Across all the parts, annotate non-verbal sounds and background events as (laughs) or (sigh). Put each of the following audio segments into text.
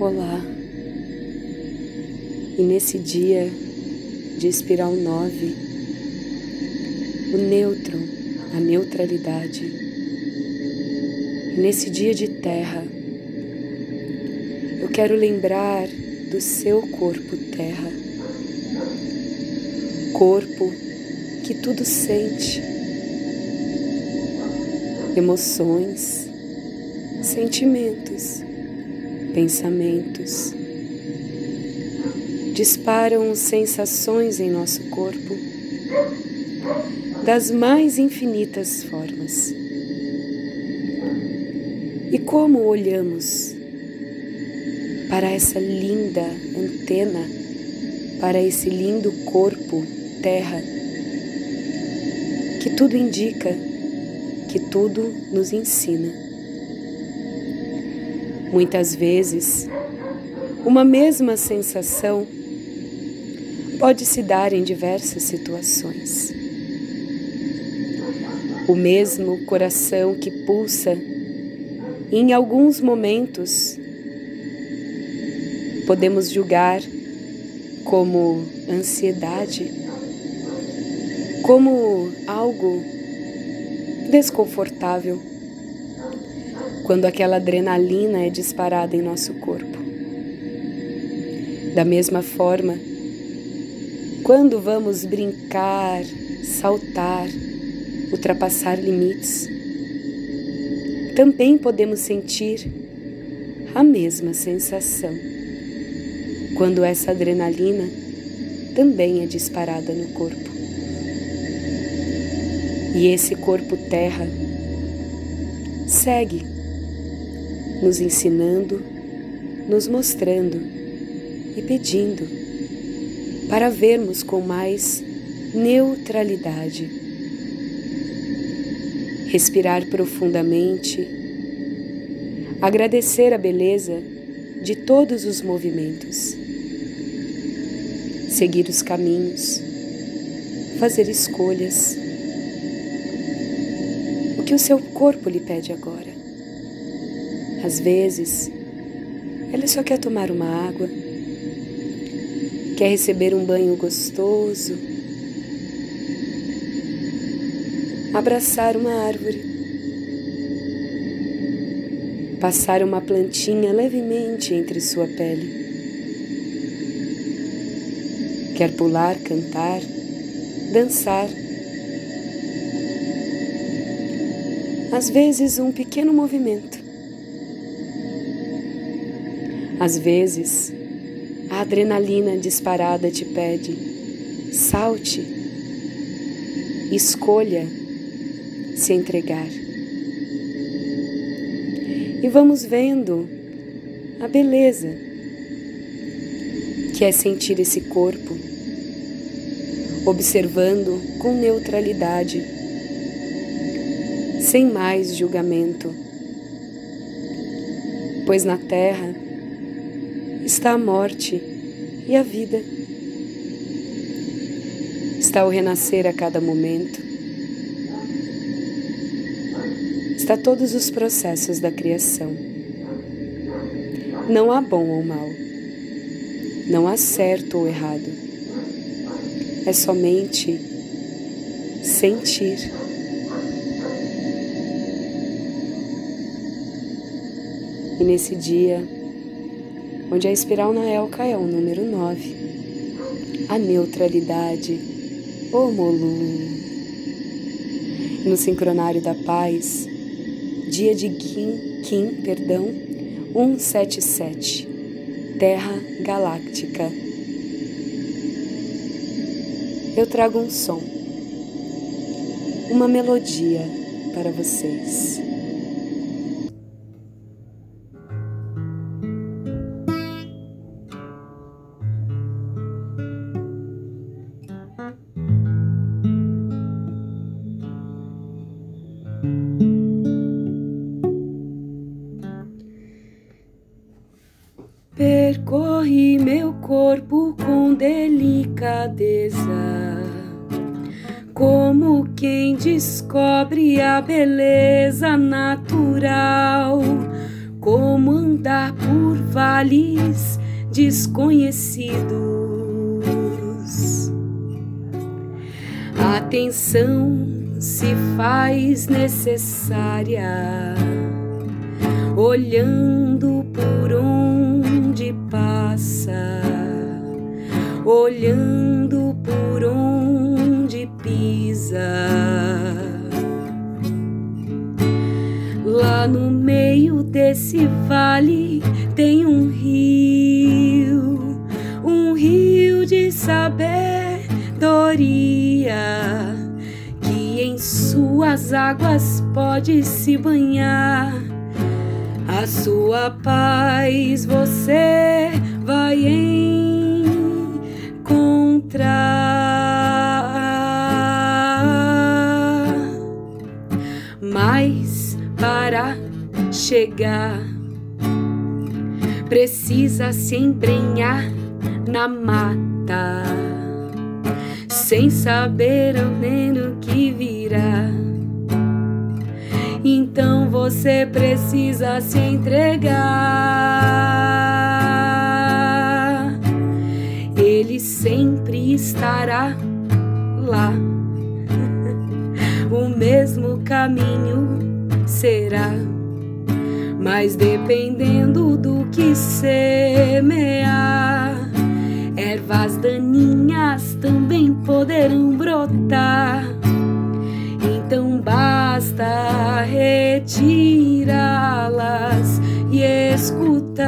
Olá. E nesse dia de espiral 9, o nêutron, a neutralidade. E nesse dia de terra, eu quero lembrar do seu corpo terra. Corpo que tudo sente. Emoções, sentimentos pensamentos. Disparam sensações em nosso corpo das mais infinitas formas. E como olhamos para essa linda antena, para esse lindo corpo terra, que tudo indica, que tudo nos ensina. Muitas vezes, uma mesma sensação pode se dar em diversas situações. O mesmo coração que pulsa, em alguns momentos, podemos julgar como ansiedade, como algo desconfortável quando aquela adrenalina é disparada em nosso corpo. Da mesma forma, quando vamos brincar, saltar, ultrapassar limites, também podemos sentir a mesma sensação. Quando essa adrenalina também é disparada no corpo. E esse corpo terra segue nos ensinando, nos mostrando e pedindo para vermos com mais neutralidade. Respirar profundamente, agradecer a beleza de todos os movimentos, seguir os caminhos, fazer escolhas. O que o seu corpo lhe pede agora? Às vezes, ele só quer tomar uma água, quer receber um banho gostoso, abraçar uma árvore, passar uma plantinha levemente entre sua pele. Quer pular, cantar, dançar. Às vezes, um pequeno movimento às vezes, a adrenalina disparada te pede: salte, escolha se entregar. E vamos vendo a beleza que é sentir esse corpo, observando com neutralidade, sem mais julgamento. Pois na Terra, está a morte e a vida. Está o renascer a cada momento. Está todos os processos da criação. Não há bom ou mal. Não há certo ou errado. É somente sentir. E nesse dia, onde a espiral na Elka é o número 9. A neutralidade, o Molu. No sincronário da paz, dia de Kim, Kim, perdão, 177, Terra Galáctica. Eu trago um som, uma melodia para vocês. Percorri meu corpo com delicadeza, como quem descobre a beleza natural, como andar por vales desconhecidos. Atenção se faz necessária, olhando por onde passa, olhando por onde pisa. Lá no meio desse vale tem um rio, um rio de sabedoria suas águas pode se banhar. A sua paz você vai encontrar. Mas para chegar, precisa se embrenhar na mata, sem saber ao menos que virá. Então você precisa se entregar. Ele sempre estará lá. (laughs) O mesmo caminho será. Mas dependendo do que semear, ervas daninhas também poderão brotar. Então basta retirá-las e escutar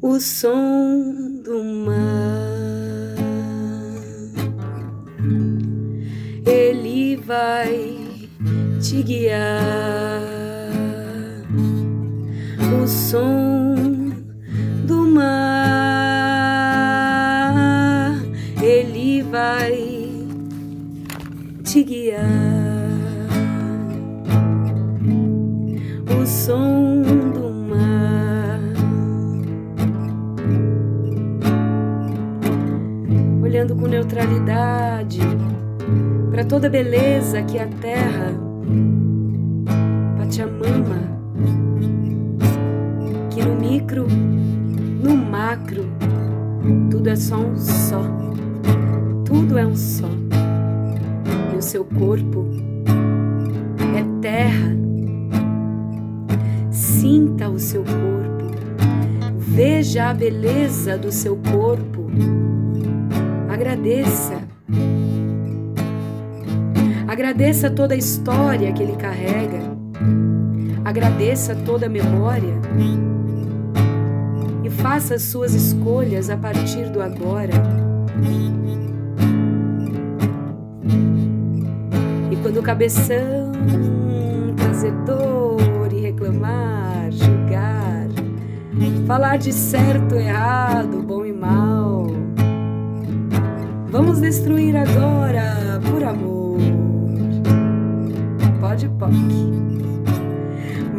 o som do mar. Ele vai te guiar. O som te guiar. O som do mar. Olhando com neutralidade para toda beleza que a terra, Pachamama, que no micro, no macro, tudo é só um só, tudo é um só. Seu corpo é terra. Sinta o seu corpo, veja a beleza do seu corpo, agradeça. Agradeça toda a história que ele carrega. Agradeça toda a memória. E faça as suas escolhas a partir do agora. E quando o cabeção trazer dor e reclamar, julgar, falar de certo, errado, bom e mal, vamos destruir agora por amor pode POC.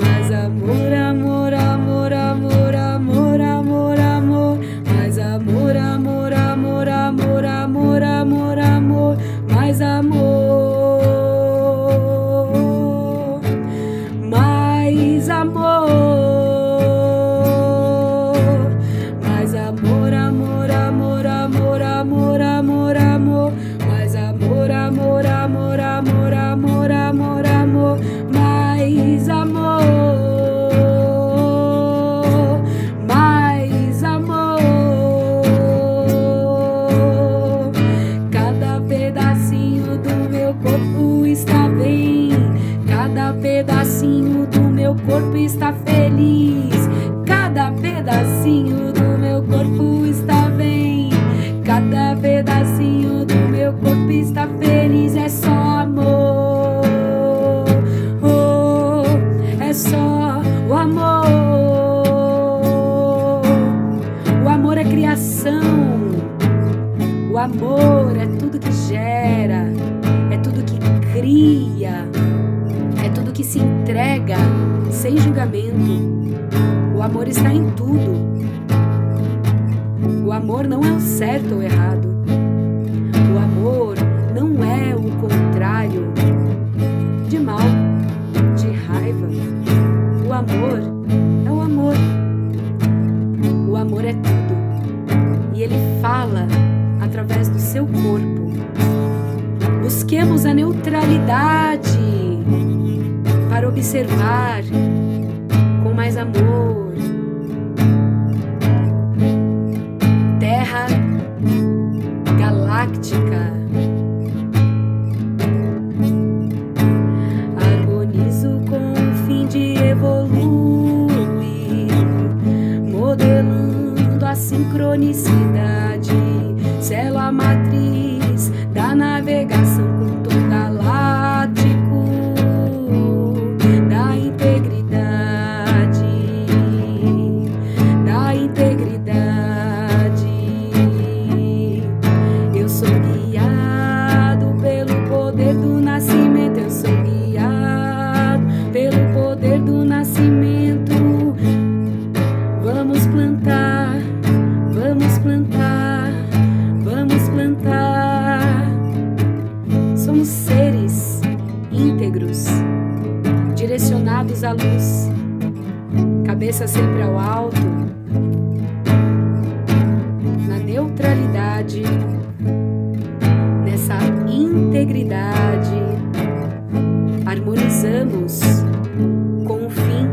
Mas amor, amor, Busquemos a neutralidade para observar com mais amor. Terra galáctica. Harmonizo com o fim de evoluir, modelando a sincronicidade, célula matriz harmonizamos com o fim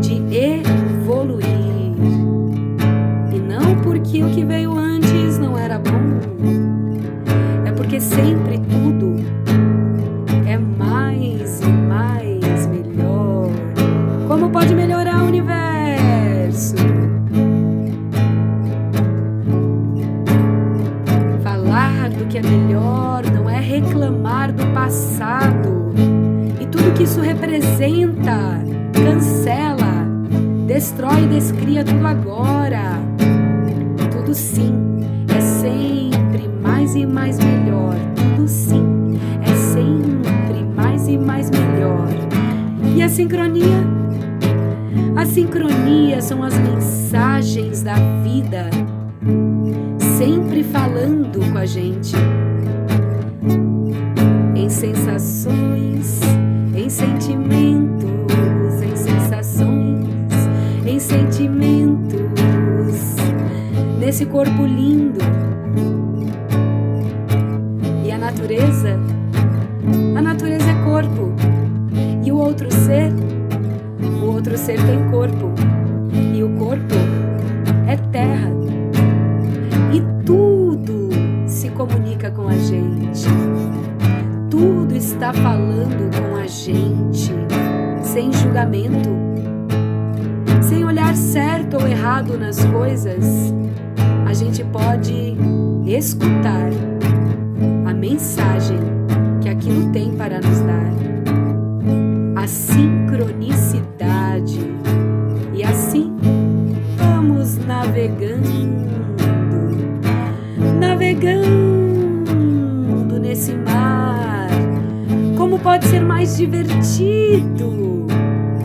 de evoluir. E não porque o que veio antes não era bom, é porque sempre tudo é mais e mais melhor. Como pode melhorar o universo? Falar do que é melhor não é reclamar do passado. Representa, cancela, destrói e descria tudo agora. Tudo sim é sempre mais e mais melhor. Tudo sim é sempre mais e mais melhor. E a sincronia? A sincronia são as mensagens da vida sempre falando com a gente. Em sensações, corpo lindo. E a natureza? A natureza é corpo. E o outro ser? O outro ser tem corpo. E o corpo é terra. E tudo se comunica com a gente. Tudo está falando com a gente, sem julgamento, sem olhar certo ou errado nas coisas. A gente pode escutar a mensagem que aquilo tem para nos dar. A sincronicidade. E assim vamos navegando navegando nesse mar. Como pode ser mais divertido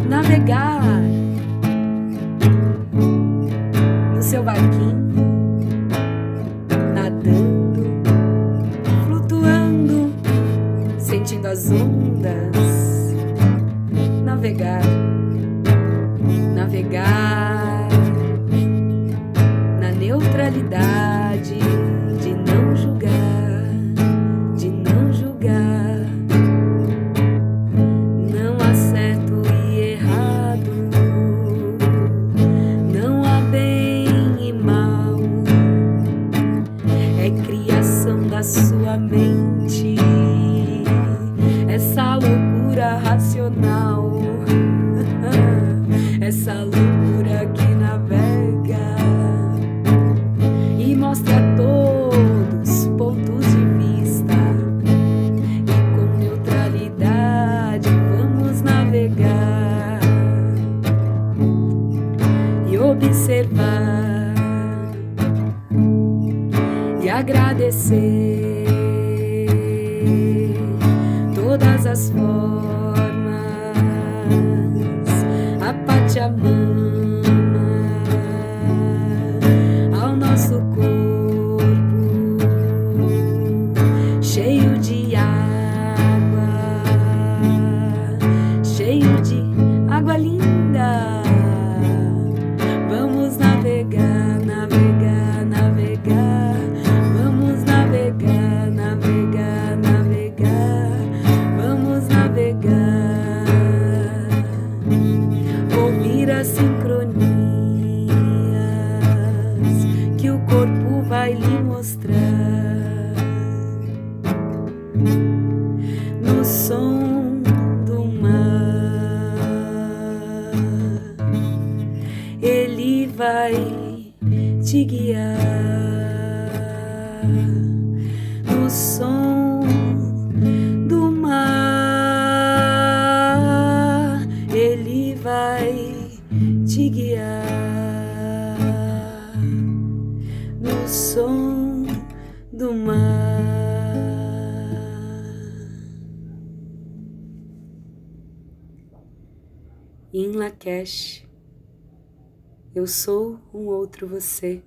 navegar no seu barquinho, observar e agradecer todas as formas a Pachamama te guiar no som do mar. Ele vai te guiar no som do mar. em Lakesh. Eu sou um outro você.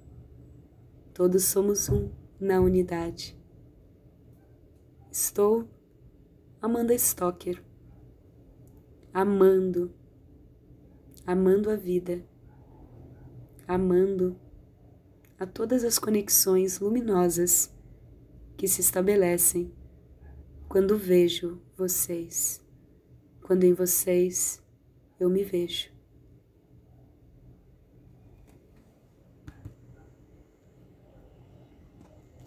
Todos somos um na unidade. Estou Amanda Stocker, amando, amando a vida, amando a todas as conexões luminosas que se estabelecem quando vejo vocês, quando em vocês eu me vejo.